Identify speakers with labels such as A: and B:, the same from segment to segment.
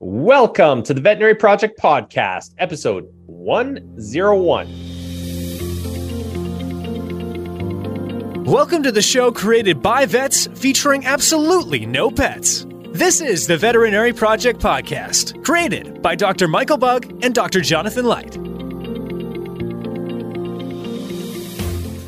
A: Welcome to the Veterinary Project Podcast, episode 101.
B: Welcome to the show created by vets featuring absolutely no pets. This is the Veterinary Project Podcast, created by Dr. Michael Bugg and Dr. Jonathan Light.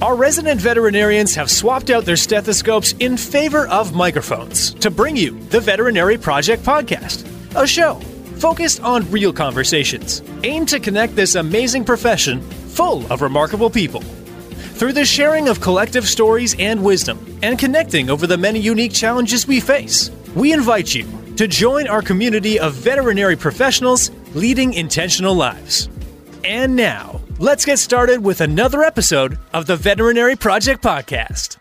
B: Our resident veterinarians have swapped out their stethoscopes in favor of microphones to bring you the Veterinary Project Podcast a show focused on real conversations, aimed to connect this amazing profession full of remarkable people. Through the sharing of collective stories and wisdom, and connecting over the many unique challenges we face, we invite you to join our community of veterinary professionals leading intentional lives. And now, let's get started with another episode of the Veterinary Project Podcast.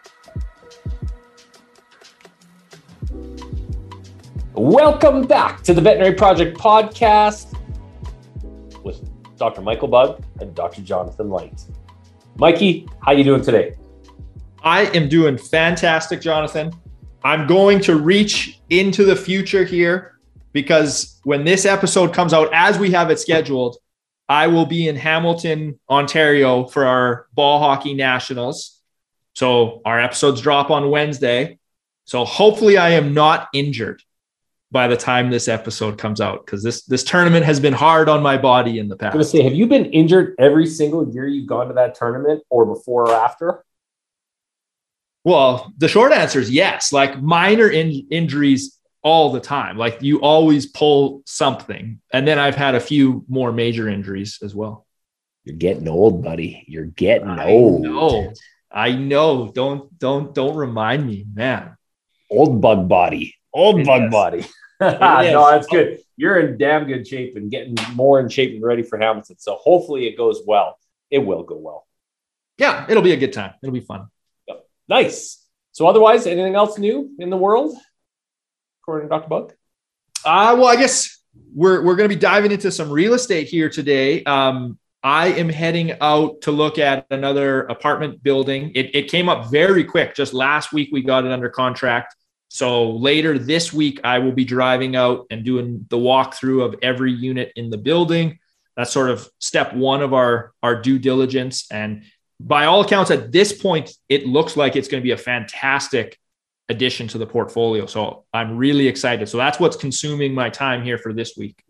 A: Welcome back to the Veterinary Project Podcast with Dr. Michael Bugg and Dr. Jonathan Light. Mikey, how you doing today?
C: I am doing fantastic, Jonathan. I'm going to reach into the future here because when this episode comes out, as we have it scheduled, I will be in Hamilton, Ontario for our ball hockey nationals. So our episodes drop on Wednesday. So hopefully I am not injured by the time this episode comes out because this this tournament has been hard on my body in the past. I was gonna say,
A: have you been injured every single year you've gone to that tournament, or before or after?
C: Well, the short answer is yes. Like minor in- injuries all the time. Like you always pull something, and then I've had a few more major injuries as well.
A: You're getting old, buddy. You're getting I old. Know.
C: I know. Don't don't don't remind me, man.
A: Old bug body. Old it bug is. body. Ah, no, that's good. You're in damn good shape and getting more in shape and ready for Hamilton. So hopefully it goes well. It will go well.
C: Yeah, it'll be a good time. It'll be fun.
A: Yep. Nice. So otherwise, anything else new in the world, according to Dr. Bugg?
C: Uh, well, I guess we're, we're going to be diving into some real estate here today. Um, I am heading out to look at another apartment building. It, it came up very quick. Just last week, we got it under contract. So later this week, I will be driving out and doing the walkthrough of every unit in the building. That's sort of step one of our, our due diligence. And by all accounts, at this point, it looks like it's going to be a fantastic addition to the portfolio. So I'm really excited. So that's what's consuming my time here for this week.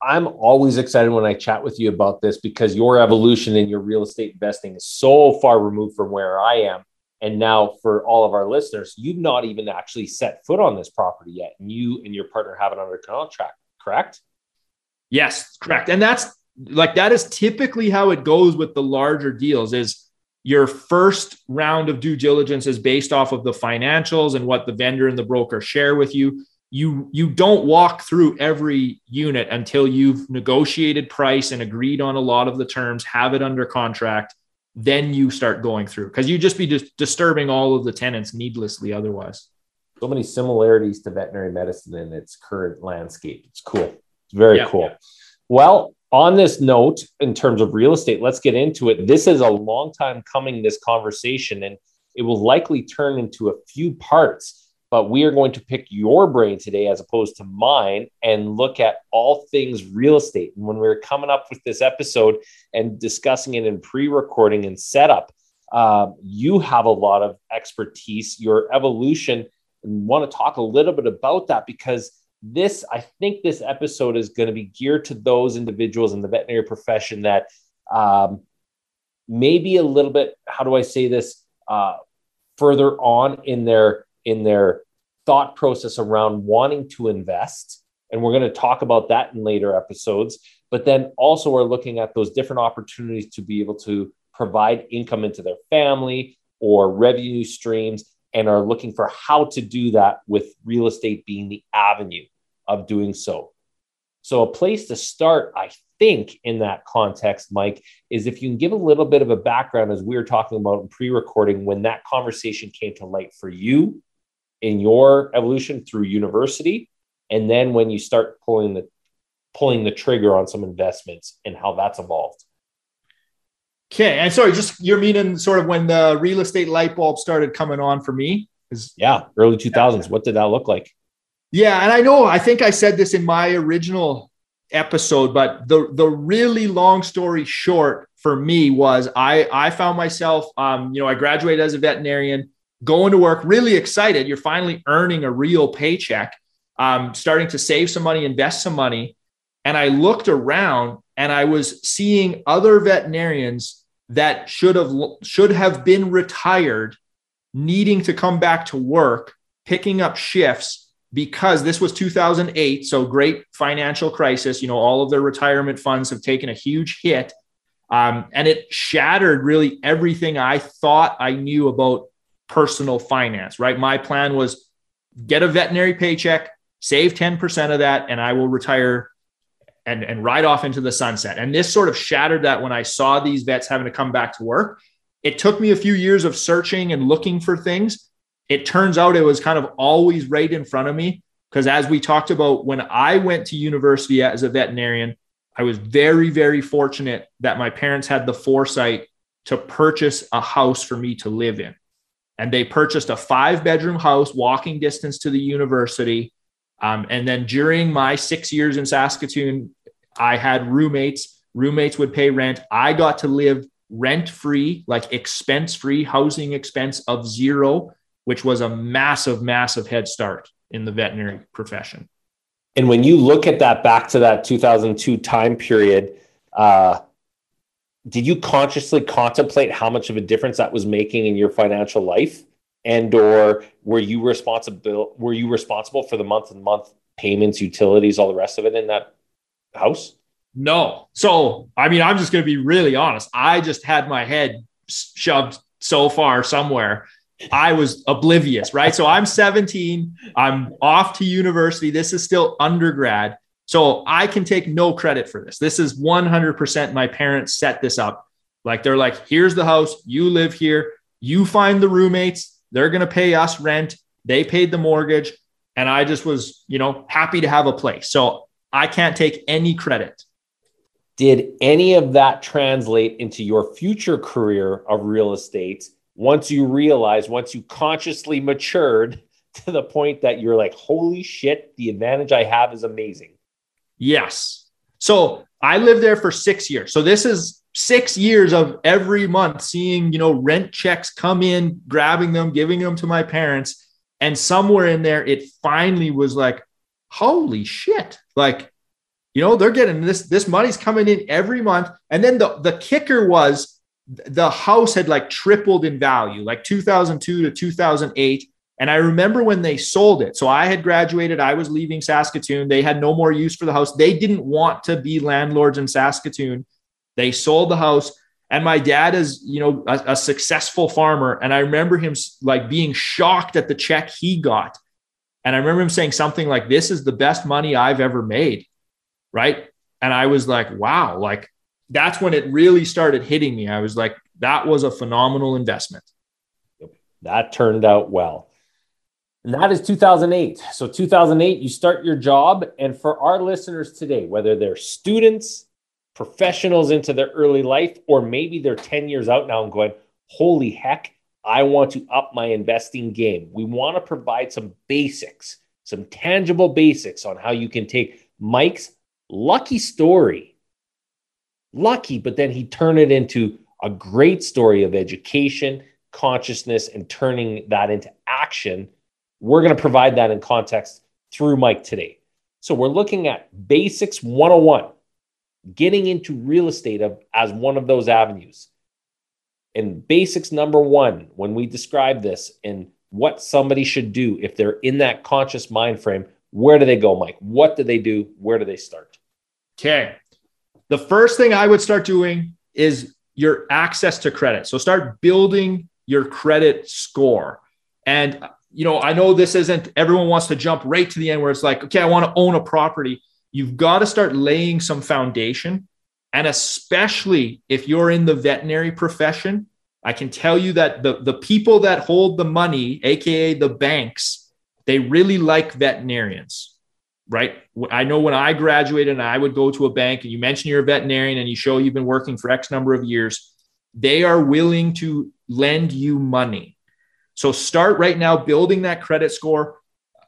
A: I'm always excited when I chat with you about this because your evolution in your real estate investing is so far removed from where I am and now for all of our listeners, you've not even actually set foot on this property yet. And you and your partner have it under contract, correct?
C: Yes, correct. And that's like that is typically how it goes with the larger deals is your first round of due diligence is based off of the financials and what the vendor and the broker share with you. You you don't walk through every unit until you've negotiated price and agreed on a lot of the terms, have it under contract then you start going through because you would just be disturbing all of the tenants needlessly otherwise.
A: So many similarities to veterinary medicine in its current landscape. It's cool. It's very yeah, cool. Yeah. Well, on this note, in terms of real estate, let's get into it. This is a long time coming, this conversation, and it will likely turn into a few parts but we are going to pick your brain today as opposed to mine and look at all things real estate. And when we were coming up with this episode and discussing it in pre recording and setup, um, you have a lot of expertise, your evolution, and want to talk a little bit about that because this, I think this episode is going to be geared to those individuals in the veterinary profession that um, maybe a little bit, how do I say this, uh, further on in their in their thought process around wanting to invest. And we're going to talk about that in later episodes. But then also, we're looking at those different opportunities to be able to provide income into their family or revenue streams and are looking for how to do that with real estate being the avenue of doing so. So, a place to start, I think, in that context, Mike, is if you can give a little bit of a background as we were talking about in pre recording when that conversation came to light for you in your evolution through university and then when you start pulling the pulling the trigger on some investments and how that's evolved
C: okay and sorry just you're meaning sort of when the real estate light bulb started coming on for me
A: is yeah early 2000s yeah. what did that look like
C: yeah and i know i think i said this in my original episode but the the really long story short for me was i i found myself um you know i graduated as a veterinarian going to work really excited. You're finally earning a real paycheck, um, starting to save some money, invest some money. And I looked around and I was seeing other veterinarians that should have should have been retired, needing to come back to work, picking up shifts because this was 2008 so great financial crisis you know all of their retirement funds have taken a huge hit um, and it shattered really everything i thought i knew about personal finance, right? My plan was get a veterinary paycheck, save 10% of that, and I will retire and, and ride off into the sunset. And this sort of shattered that when I saw these vets having to come back to work. It took me a few years of searching and looking for things. It turns out it was kind of always right in front of me. Because as we talked about, when I went to university as a veterinarian, I was very, very fortunate that my parents had the foresight to purchase a house for me to live in and they purchased a five bedroom house walking distance to the university. Um, and then during my six years in Saskatoon, I had roommates. Roommates would pay rent. I got to live rent free, like expense free, housing expense of zero, which was a massive, massive head start in the veterinary profession.
A: And when you look at that back to that 2002 time period, uh, did you consciously contemplate how much of a difference that was making in your financial life and or were you responsible were you responsible for the month and month payments utilities all the rest of it in that house
C: no so i mean i'm just going to be really honest i just had my head shoved so far somewhere I was oblivious, right? So I'm 17. I'm off to university. This is still undergrad. So I can take no credit for this. This is 100% my parents set this up. Like they're like, here's the house, you live here, you find the roommates, they're going to pay us rent, they paid the mortgage, and I just was, you know, happy to have a place. So I can't take any credit.
A: Did any of that translate into your future career of real estate once you realized, once you consciously matured to the point that you're like, holy shit, the advantage I have is amazing?
C: Yes. So I lived there for six years. So this is six years of every month seeing, you know, rent checks come in, grabbing them, giving them to my parents. And somewhere in there, it finally was like, holy shit. Like, you know, they're getting this, this money's coming in every month. And then the, the kicker was the house had like tripled in value, like 2002 to 2008. And I remember when they sold it. So I had graduated, I was leaving Saskatoon. They had no more use for the house. They didn't want to be landlords in Saskatoon. They sold the house. And my dad is, you know, a, a successful farmer. And I remember him like being shocked at the check he got. And I remember him saying something like, This is the best money I've ever made. Right. And I was like, Wow. Like that's when it really started hitting me. I was like, That was a phenomenal investment.
A: That turned out well. And that is 2008. So 2008, you start your job. And for our listeners today, whether they're students, professionals into their early life, or maybe they're 10 years out now and going, holy heck, I want to up my investing game. We want to provide some basics, some tangible basics on how you can take Mike's lucky story, lucky, but then he turned it into a great story of education, consciousness, and turning that into action we're going to provide that in context through Mike today. So we're looking at basics 101, getting into real estate of, as one of those avenues. And basics number one, when we describe this and what somebody should do if they're in that conscious mind frame, where do they go, Mike? What do they do? Where do they start?
C: Okay. The first thing I would start doing is your access to credit. So start building your credit score. And you know, I know this isn't everyone wants to jump right to the end where it's like, okay, I want to own a property. You've got to start laying some foundation. And especially if you're in the veterinary profession, I can tell you that the, the people that hold the money, AKA the banks, they really like veterinarians, right? I know when I graduated and I would go to a bank and you mention you're a veterinarian and you show you've been working for X number of years, they are willing to lend you money so start right now building that credit score.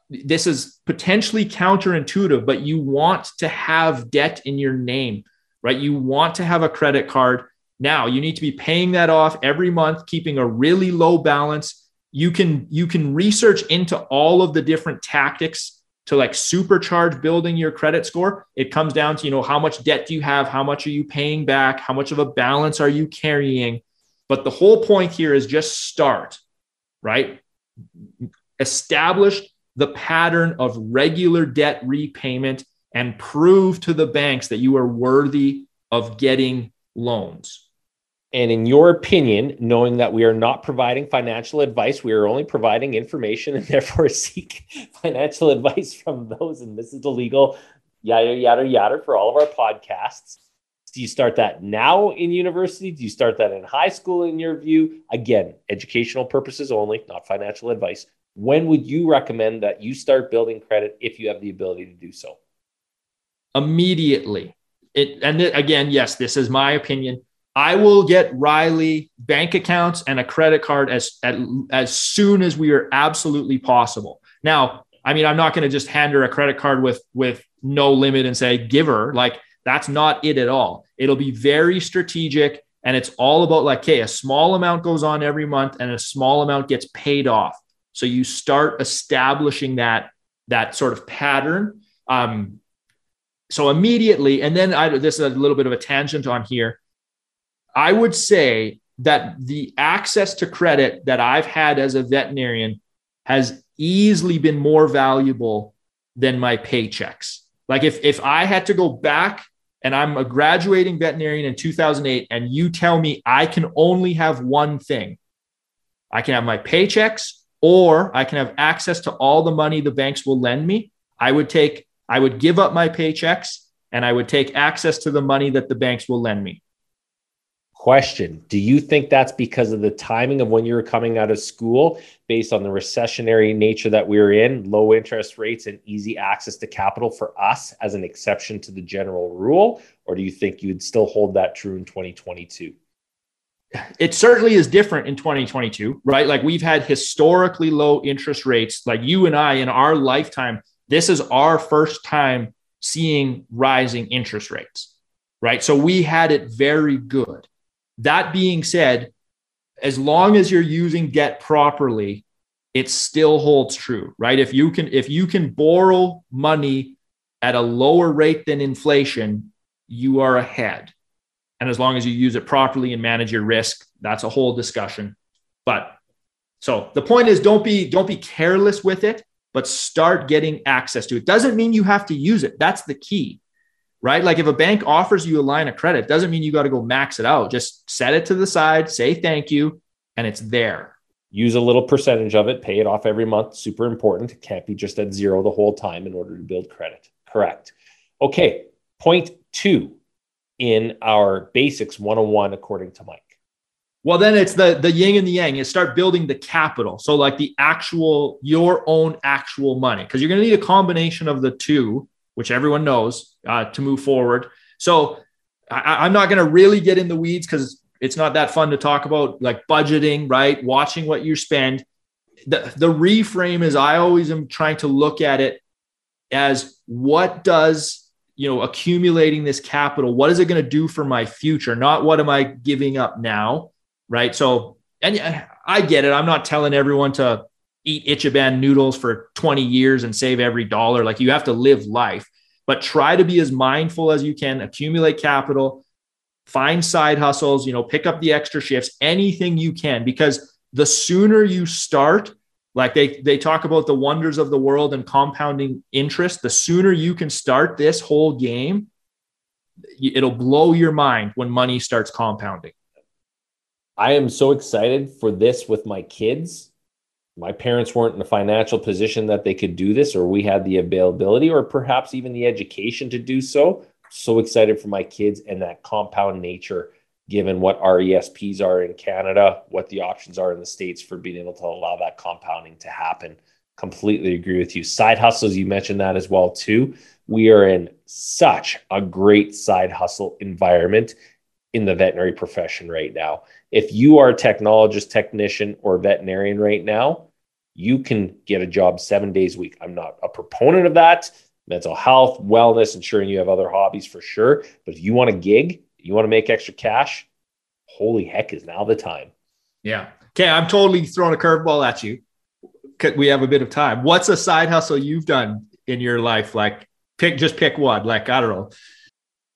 C: This is potentially counterintuitive, but you want to have debt in your name, right? You want to have a credit card. Now you need to be paying that off every month, keeping a really low balance. You can you can research into all of the different tactics to like supercharge building your credit score. It comes down to, you know, how much debt do you have? How much are you paying back? How much of a balance are you carrying? But the whole point here is just start right? Established the pattern of regular debt repayment and prove to the banks that you are worthy of getting loans.
A: And in your opinion, knowing that we are not providing financial advice, we are only providing information and therefore seek financial advice from those. And this is the legal yada, yada, yada for all of our podcasts. Do you start that now in university? Do you start that in high school, in your view? Again, educational purposes only, not financial advice. When would you recommend that you start building credit if you have the ability to do so?
C: Immediately. It, and th- again, yes, this is my opinion. I will get Riley bank accounts and a credit card as, at, as soon as we are absolutely possible. Now, I mean, I'm not going to just hand her a credit card with with no limit and say give her. Like that's not it at all. It'll be very strategic. And it's all about like, hey, a small amount goes on every month and a small amount gets paid off. So you start establishing that that sort of pattern. Um, so immediately, and then I, this is a little bit of a tangent on here. I would say that the access to credit that I've had as a veterinarian has easily been more valuable than my paychecks. Like if if I had to go back and I'm a graduating veterinarian in 2008 and you tell me I can only have one thing, I can have my paychecks or I can have access to all the money the banks will lend me, I would take I would give up my paychecks and I would take access to the money that the banks will lend me.
A: Question Do you think that's because of the timing of when you were coming out of school, based on the recessionary nature that we we're in, low interest rates, and easy access to capital for us as an exception to the general rule? Or do you think you'd still hold that true in 2022?
C: It certainly is different in 2022, right? Like we've had historically low interest rates. Like you and I in our lifetime, this is our first time seeing rising interest rates, right? So we had it very good that being said, as long as you're using debt properly, it still holds true, right? If you can if you can borrow money at a lower rate than inflation, you are ahead. And as long as you use it properly and manage your risk, that's a whole discussion. But so the point is don't be don't be careless with it, but start getting access to it. Doesn't mean you have to use it. That's the key right? Like if a bank offers you a line of credit, doesn't mean you got to go max it out. Just set it to the side, say thank you, and it's there.
A: Use a little percentage of it, pay it off every month. Super important. It can't be just at zero the whole time in order to build credit. Correct. Okay. Point two in our basics 101, according to Mike.
C: Well, then it's the the yin and the yang. You start building the capital. So like the actual your own actual money because you're going to need a combination of the two which everyone knows uh, to move forward. So I, am not going to really get in the weeds because it's not that fun to talk about like budgeting, right? Watching what you spend. The, the reframe is I always am trying to look at it as what does you know accumulating this capital what is it going to do for my future not what am i giving up now right so and uh, i get it i'm not telling everyone to eat Ichiban noodles for 20 years and save every dollar. Like you have to live life, but try to be as mindful as you can, accumulate capital, find side hustles, you know, pick up the extra shifts, anything you can, because the sooner you start, like they they talk about the wonders of the world and compounding interest, the sooner you can start this whole game, it'll blow your mind when money starts compounding.
A: I am so excited for this with my kids my parents weren't in a financial position that they could do this, or we had the availability, or perhaps even the education to do so. So excited for my kids and that compound nature, given what RESPs are in Canada, what the options are in the States for being able to allow that compounding to happen. Completely agree with you. Side hustles, you mentioned that as well, too. We are in such a great side hustle environment in the veterinary profession right now. If you are a technologist, technician, or veterinarian right now, you can get a job seven days a week. I'm not a proponent of that. Mental health, wellness, ensuring you have other hobbies for sure. But if you want a gig, you want to make extra cash, holy heck, is now the time.
C: Yeah. Okay. I'm totally throwing a curveball at you. We have a bit of time. What's a side hustle you've done in your life? Like, pick just pick one. Like, I don't know.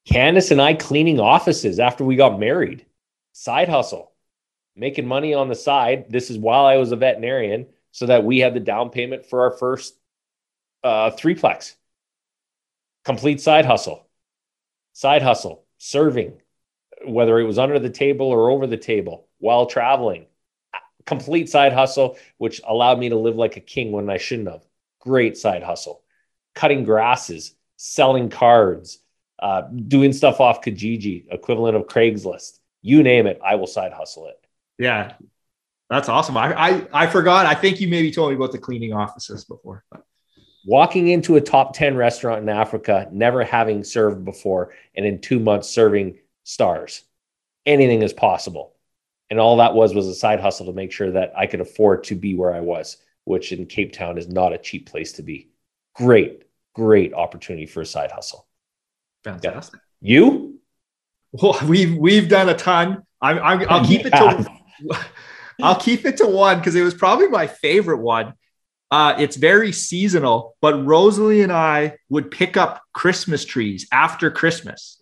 A: Candace and I cleaning offices after we got married. Side hustle, making money on the side. This is while I was a veterinarian so that we had the down payment for our first uh, threeplex. Complete side hustle, side hustle, serving, whether it was under the table or over the table while traveling. Complete side hustle, which allowed me to live like a king when I shouldn't have. Great side hustle. Cutting grasses, selling cards, uh, doing stuff off Kijiji, equivalent of Craigslist. You name it, I will side hustle it.
C: Yeah. That's awesome. I, I, I forgot. I think you maybe told me about the cleaning offices before.
A: Walking into a top 10 restaurant in Africa, never having served before, and in two months serving stars. Anything is possible. And all that was was a side hustle to make sure that I could afford to be where I was, which in Cape Town is not a cheap place to be. Great, great opportunity for a side hustle.
C: Fantastic.
A: Yeah. You?
C: Well, we've we've done a ton. I, I, I'll keep it to I'll keep it to one because it was probably my favorite one. Uh, it's very seasonal, but Rosalie and I would pick up Christmas trees after Christmas,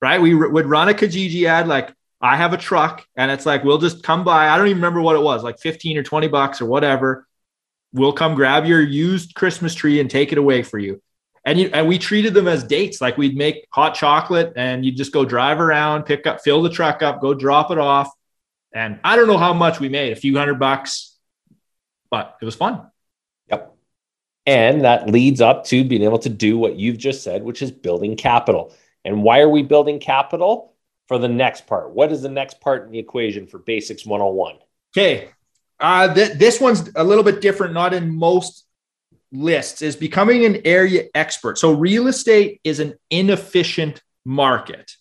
C: right? We r- would run a Kijiji ad like, I have a truck, and it's like, we'll just come by. I don't even remember what it was, like 15 or 20 bucks or whatever. We'll come grab your used Christmas tree and take it away for you. And, you, and we treated them as dates. Like we'd make hot chocolate and you'd just go drive around, pick up, fill the truck up, go drop it off and I don't know how much we made, a few hundred bucks, but it was fun.
A: Yep. And that leads up to being able to do what you've just said, which is building capital. And why are we building capital? For the next part. What is the next part in the equation for Basics 101?
C: Okay. Uh, th- this one's a little bit different, not in most lists, is becoming an area expert. So, real estate is an inefficient market,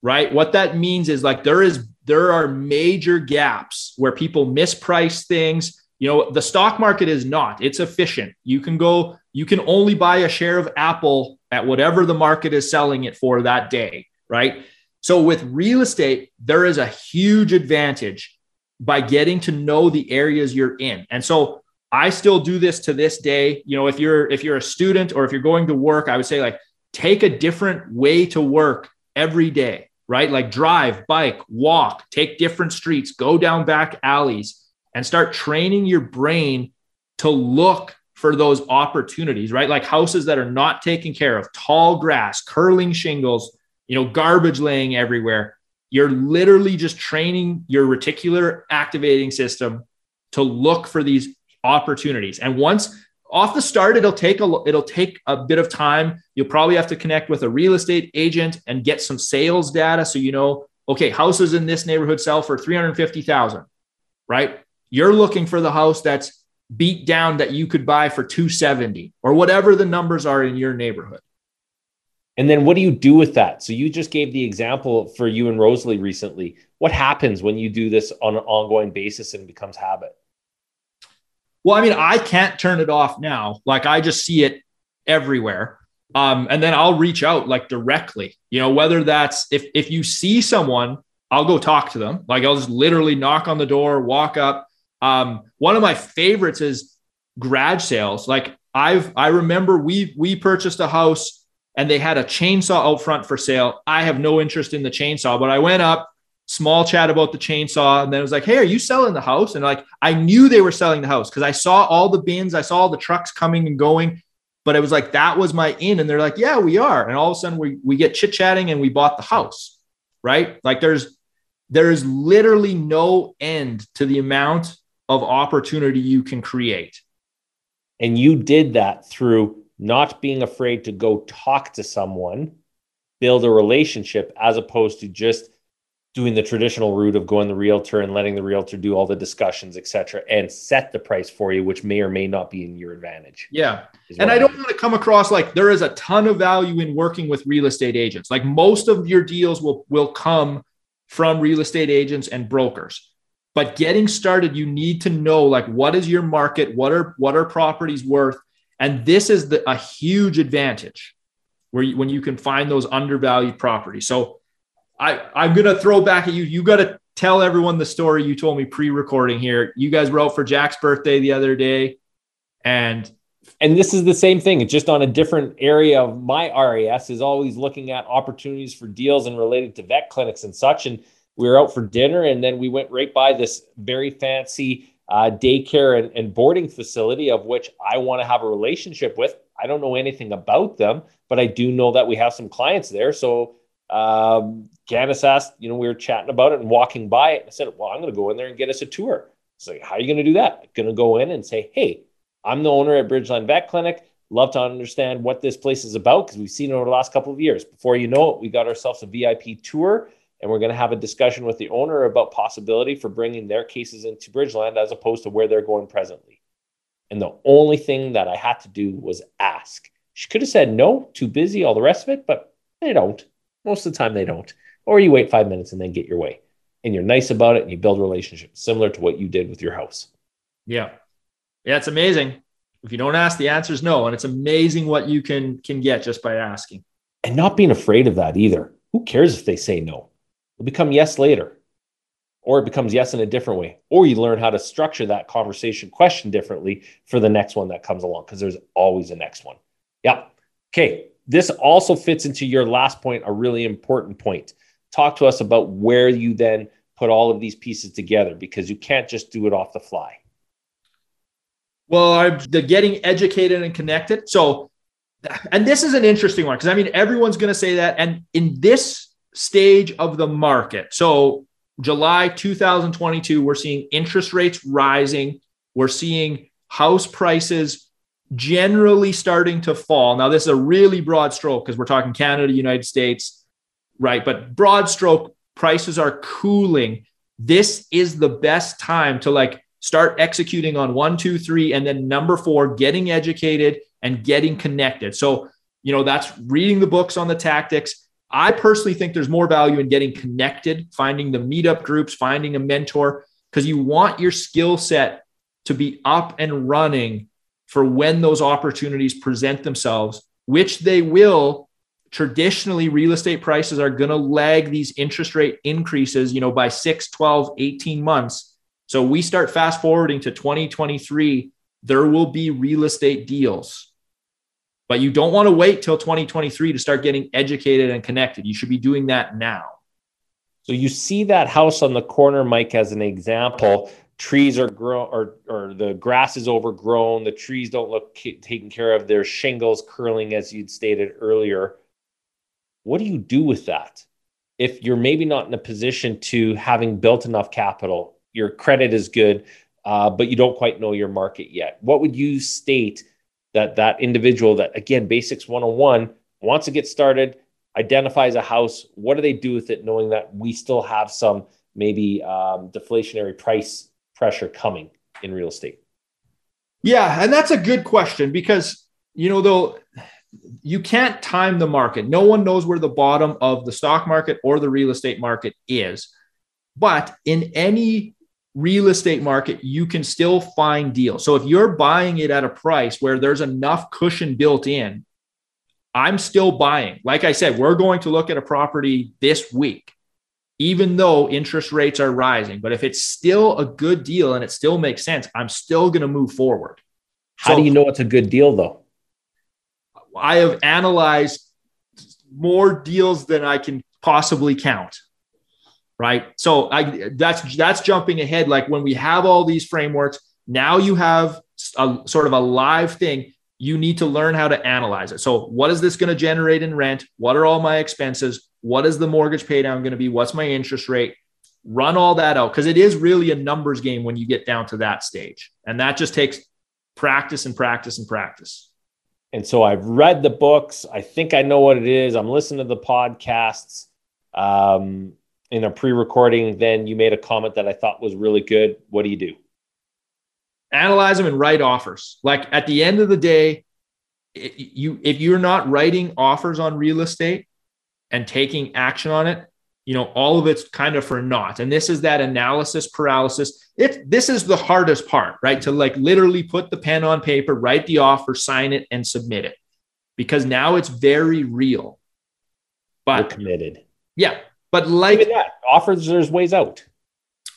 C: right? What that means is like there is there are major gaps where people misprice things. You know, the stock market is not, it's efficient. You can go, you can only buy a share of Apple at whatever the market is selling it for that day, right? So with real estate, there is a huge advantage by getting to know the areas you're in. And so I still do this to this day. You know, if you're if you're a student or if you're going to work, I would say like take a different way to work every day right? Like drive, bike, walk, take different streets, go down back alleys, and start training your brain to look for those opportunities, right? Like houses that are not taken care of, tall grass, curling shingles, you know, garbage laying everywhere. You're literally just training your reticular activating system to look for these opportunities. And once off the start it'll take a it'll take a bit of time you'll probably have to connect with a real estate agent and get some sales data so you know okay houses in this neighborhood sell for 350000 right you're looking for the house that's beat down that you could buy for 270 or whatever the numbers are in your neighborhood
A: and then what do you do with that so you just gave the example for you and rosalie recently what happens when you do this on an ongoing basis and becomes habit
C: well, I mean, I can't turn it off now. Like I just see it everywhere. Um, and then I'll reach out like directly, you know, whether that's if if you see someone, I'll go talk to them. Like I'll just literally knock on the door, walk up. Um, one of my favorites is garage sales. Like I've I remember we we purchased a house and they had a chainsaw out front for sale. I have no interest in the chainsaw, but I went up, small chat about the chainsaw. And then it was like, hey, are you selling the house? And like, I knew they were selling the house because I saw all the bins, I saw all the trucks coming and going. But it was like, that was my in. And they're like, yeah, we are. And all of a sudden we, we get chit chatting and we bought the house, right? Like there's, there is literally no end to the amount of opportunity you can create.
A: And you did that through not being afraid to go talk to someone, build a relationship, as opposed to just doing the traditional route of going the realtor and letting the realtor do all the discussions, et cetera, and set the price for you, which may or may not be in your advantage.
C: Yeah. And I, don't mean. want to come across like there is a ton of value in working with real estate agents. Like most of your deals will, will come from real estate agents and brokers. But getting started, you need to know like what is your market, what are what are properties worth? And this is the, a huge advantage where you, when you can find those undervalued properties. So I, I'm going to throw back at you. You got to tell everyone the story you told me pre recording here. You guys were out for Jack's birthday the other day. And
A: and this is the same thing it's just on a different area of my res is always looking at opportunities for deals and related to vet clinics and such and we were out for dinner and then we went right by this very fancy uh, daycare and, and boarding facility of which i want to have a relationship with i don't know anything about them but i do know that we have some clients there so um, Janice asked, you know, we were chatting about it and walking by it. I said, well, I'm going to go in there and get us a tour. It's like, how are you going to do that? I'm going to go in and say, hey, I'm the owner at Bridgeland Vet Clinic. Love to understand what this place is about because we've seen it over the last couple of years. Before you know it, we got ourselves a VIP tour and we're going to have a discussion with the owner about possibility for bringing their cases into Bridgeland as opposed to where they're going presently. And the only thing that I had to do was ask. She could have said no, too busy, all the rest of it, but they don't. Most of the time, they don't or you wait five minutes and then get your way. And you're nice about it and you build relationships similar to what you did with your house.
C: Yeah. Yeah, it's amazing. If you don't ask, the answer is no. And it's amazing what you can can get just by asking.
A: And not being afraid of that either. Who cares if they say no? It'll become yes later. Or it becomes yes in a different way. Or you learn how to structure that conversation question differently for the next one that comes along because there's always a next one. Yeah. Okay. This also fits into your last point, a really important point talk to us about where you then put all of these pieces together because you can't just do it off the fly.
C: Well, I'm the getting educated and connected. So, and this is an interesting one because I mean, everyone's going to say that. And in this stage of the market, so July 2022, we're seeing interest rates rising. We're seeing house prices generally starting to fall. Now, this is a really broad stroke because we're talking Canada, United States, right? But broad stroke, prices are cooling. This is the best time to like start executing on one, two, three, and then number four, getting educated and getting connected. So, you know, that's reading the books on the tactics. I personally think there's more value in getting connected, finding the meetup groups, finding a mentor, because you want your skill set to be up and running for when those opportunities present themselves, which they will traditionally real estate prices are going to lag these interest rate increases you know by 6 12 18 months so we start fast forwarding to 2023 there will be real estate deals but you don't want to wait till 2023 to start getting educated and connected you should be doing that now
A: so you see that house on the corner mike as an example trees are grown or or the grass is overgrown the trees don't look taken care of there's shingles curling as you'd stated earlier what do you do with that? If you're maybe not in a position to having built enough capital, your credit is good, uh, but you don't quite know your market yet. What would you state that that individual that again basics 101 wants to get started, identifies a house, what do they do with it, knowing that we still have some maybe um, deflationary price pressure coming in real estate?
C: Yeah, and that's a good question because you know though you can't time the market. No one knows where the bottom of the stock market or the real estate market is. But in any real estate market, you can still find deals. So if you're buying it at a price where there's enough cushion built in, I'm still buying. Like I said, we're going to look at a property this week, even though interest rates are rising. But if it's still a good deal and it still makes sense, I'm still going to move forward.
A: How so, do you know it's a good deal though?
C: I have analyzed more deals than I can possibly count. Right. So I that's that's jumping ahead. Like when we have all these frameworks, now you have a sort of a live thing. You need to learn how to analyze it. So what is this going to generate in rent? What are all my expenses? What is the mortgage paydown going to be? What's my interest rate? Run all that out because it is really a numbers game when you get down to that stage. And that just takes practice and practice and practice.
A: And so I've read the books. I think I know what it is. I'm listening to the podcasts um, in a pre recording. Then you made a comment that I thought was really good. What do you do?
C: Analyze them and write offers. Like at the end of the day, it, you if you're not writing offers on real estate and taking action on it, you know all of it's kind of for naught and this is that analysis paralysis it this is the hardest part right to like literally put the pen on paper write the offer sign it and submit it because now it's very real
A: but We're committed
C: yeah but like Even that
A: offers there's ways out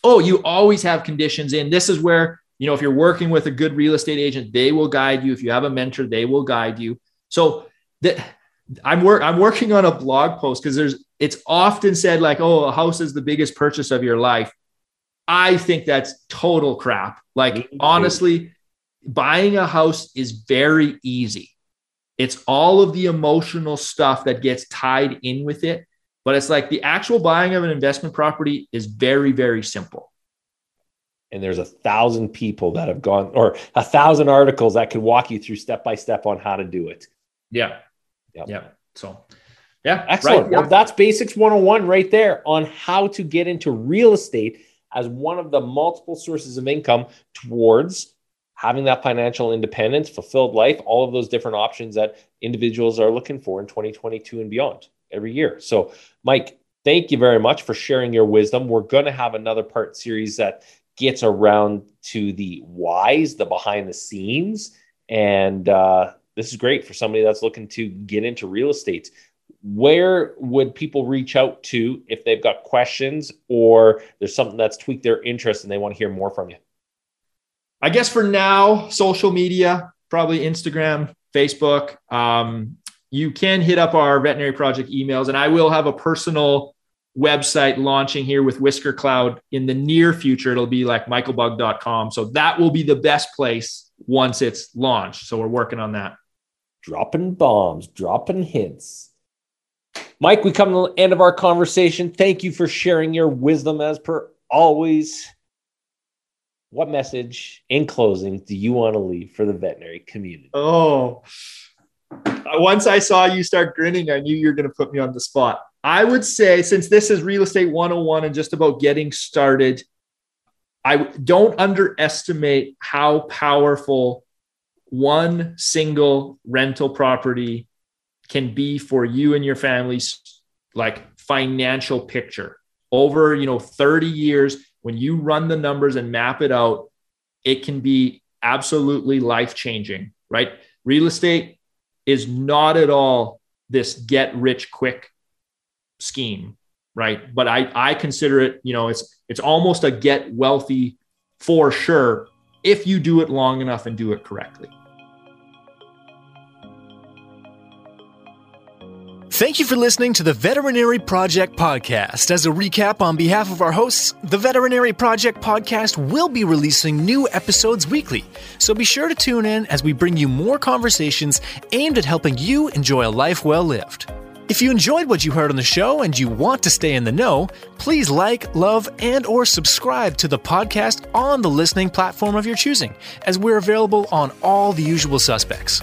C: oh you always have conditions in this is where you know if you're working with a good real estate agent they will guide you if you have a mentor they will guide you so that I'm work I'm working on a blog post because there's it's often said like, oh, a house is the biggest purchase of your life. I think that's total crap. Like honestly, buying a house is very easy. It's all of the emotional stuff that gets tied in with it. But it's like the actual buying of an investment property is very, very simple.
A: And there's a thousand people that have gone, or a thousand articles that could walk you through step by step on how to do it.
C: Yeah. Yeah. yep. So, yeah.
A: Excellent. Right. Well, yeah. that's Basics 101 right there on how to get into real estate as one of the multiple sources of income towards having that financial independence, fulfilled life, all of those different options that individuals are looking for in 2022 and beyond every year. So, Mike, thank you very much for sharing your wisdom. We're going to have another part series that gets around to the whys, the behind the scenes, and uh, this is great for somebody that's looking to get into real estate where would people reach out to if they've got questions or there's something that's tweaked their interest and they want to hear more from you?
C: I guess for now, social media, probably Instagram, Facebook. Um, you can hit up our veterinary project emails, and I will have a personal website launching here with Whisker Cloud in the near future. It'll be like michaelbugg.com. So that will be the best place once it's launched. So we're working on that
A: dropping bombs, dropping hints. Mike, we come to the end of our conversation. Thank you for sharing your wisdom as per always. What message in closing do you want to leave for the veterinary community?
C: Oh, uh, once I saw you start grinning, I knew you were going to put me on the spot. I would say, since this is real estate 101 and just about getting started, I don't underestimate how powerful one single rental property can be for you and your family's like financial picture over you know 30 years when you run the numbers and map it out it can be absolutely life changing right real estate is not at all this get rich quick scheme right but i i consider it you know it's it's almost a get wealthy for sure if you do it long enough and do it correctly
B: Thank you for listening to the Veterinary Project Podcast. As a recap, on behalf of our hosts, the Veterinary Project Podcast will be releasing new episodes weekly. So be sure to tune in as we bring you more conversations aimed at helping you enjoy a life well lived. If you enjoyed what you heard on the show and you want to stay in the know, please like, love, and or subscribe to the podcast on the listening platform of your choosing, as we're available on all the usual suspects.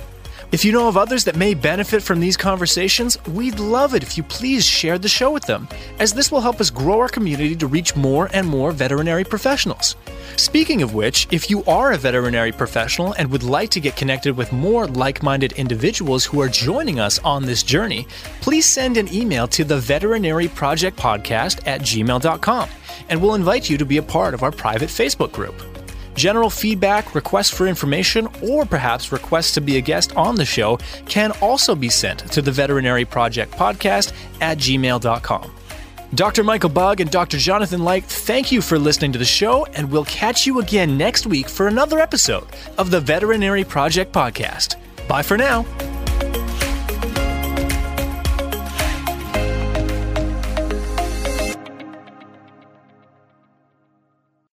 B: If you know of others that may benefit from these conversations, we'd love it if you please share the show with them, as this will help us grow our community to reach more and more veterinary professionals. Speaking of which, if you are a veterinary professional and would like to get connected with more like minded individuals who are joining us on this journey, please send an email to the veterinary project podcast at gmail.com, and we'll invite you to be a part of our private Facebook group. General feedback, requests for information, or perhaps requests to be a guest on the show can also be sent to the Veterinary Project Podcast at gmail.com. Dr. Michael Bugg and Dr. Jonathan Light, thank you for listening to the show, and we'll catch you again next week for another episode of the Veterinary Project Podcast. Bye for now.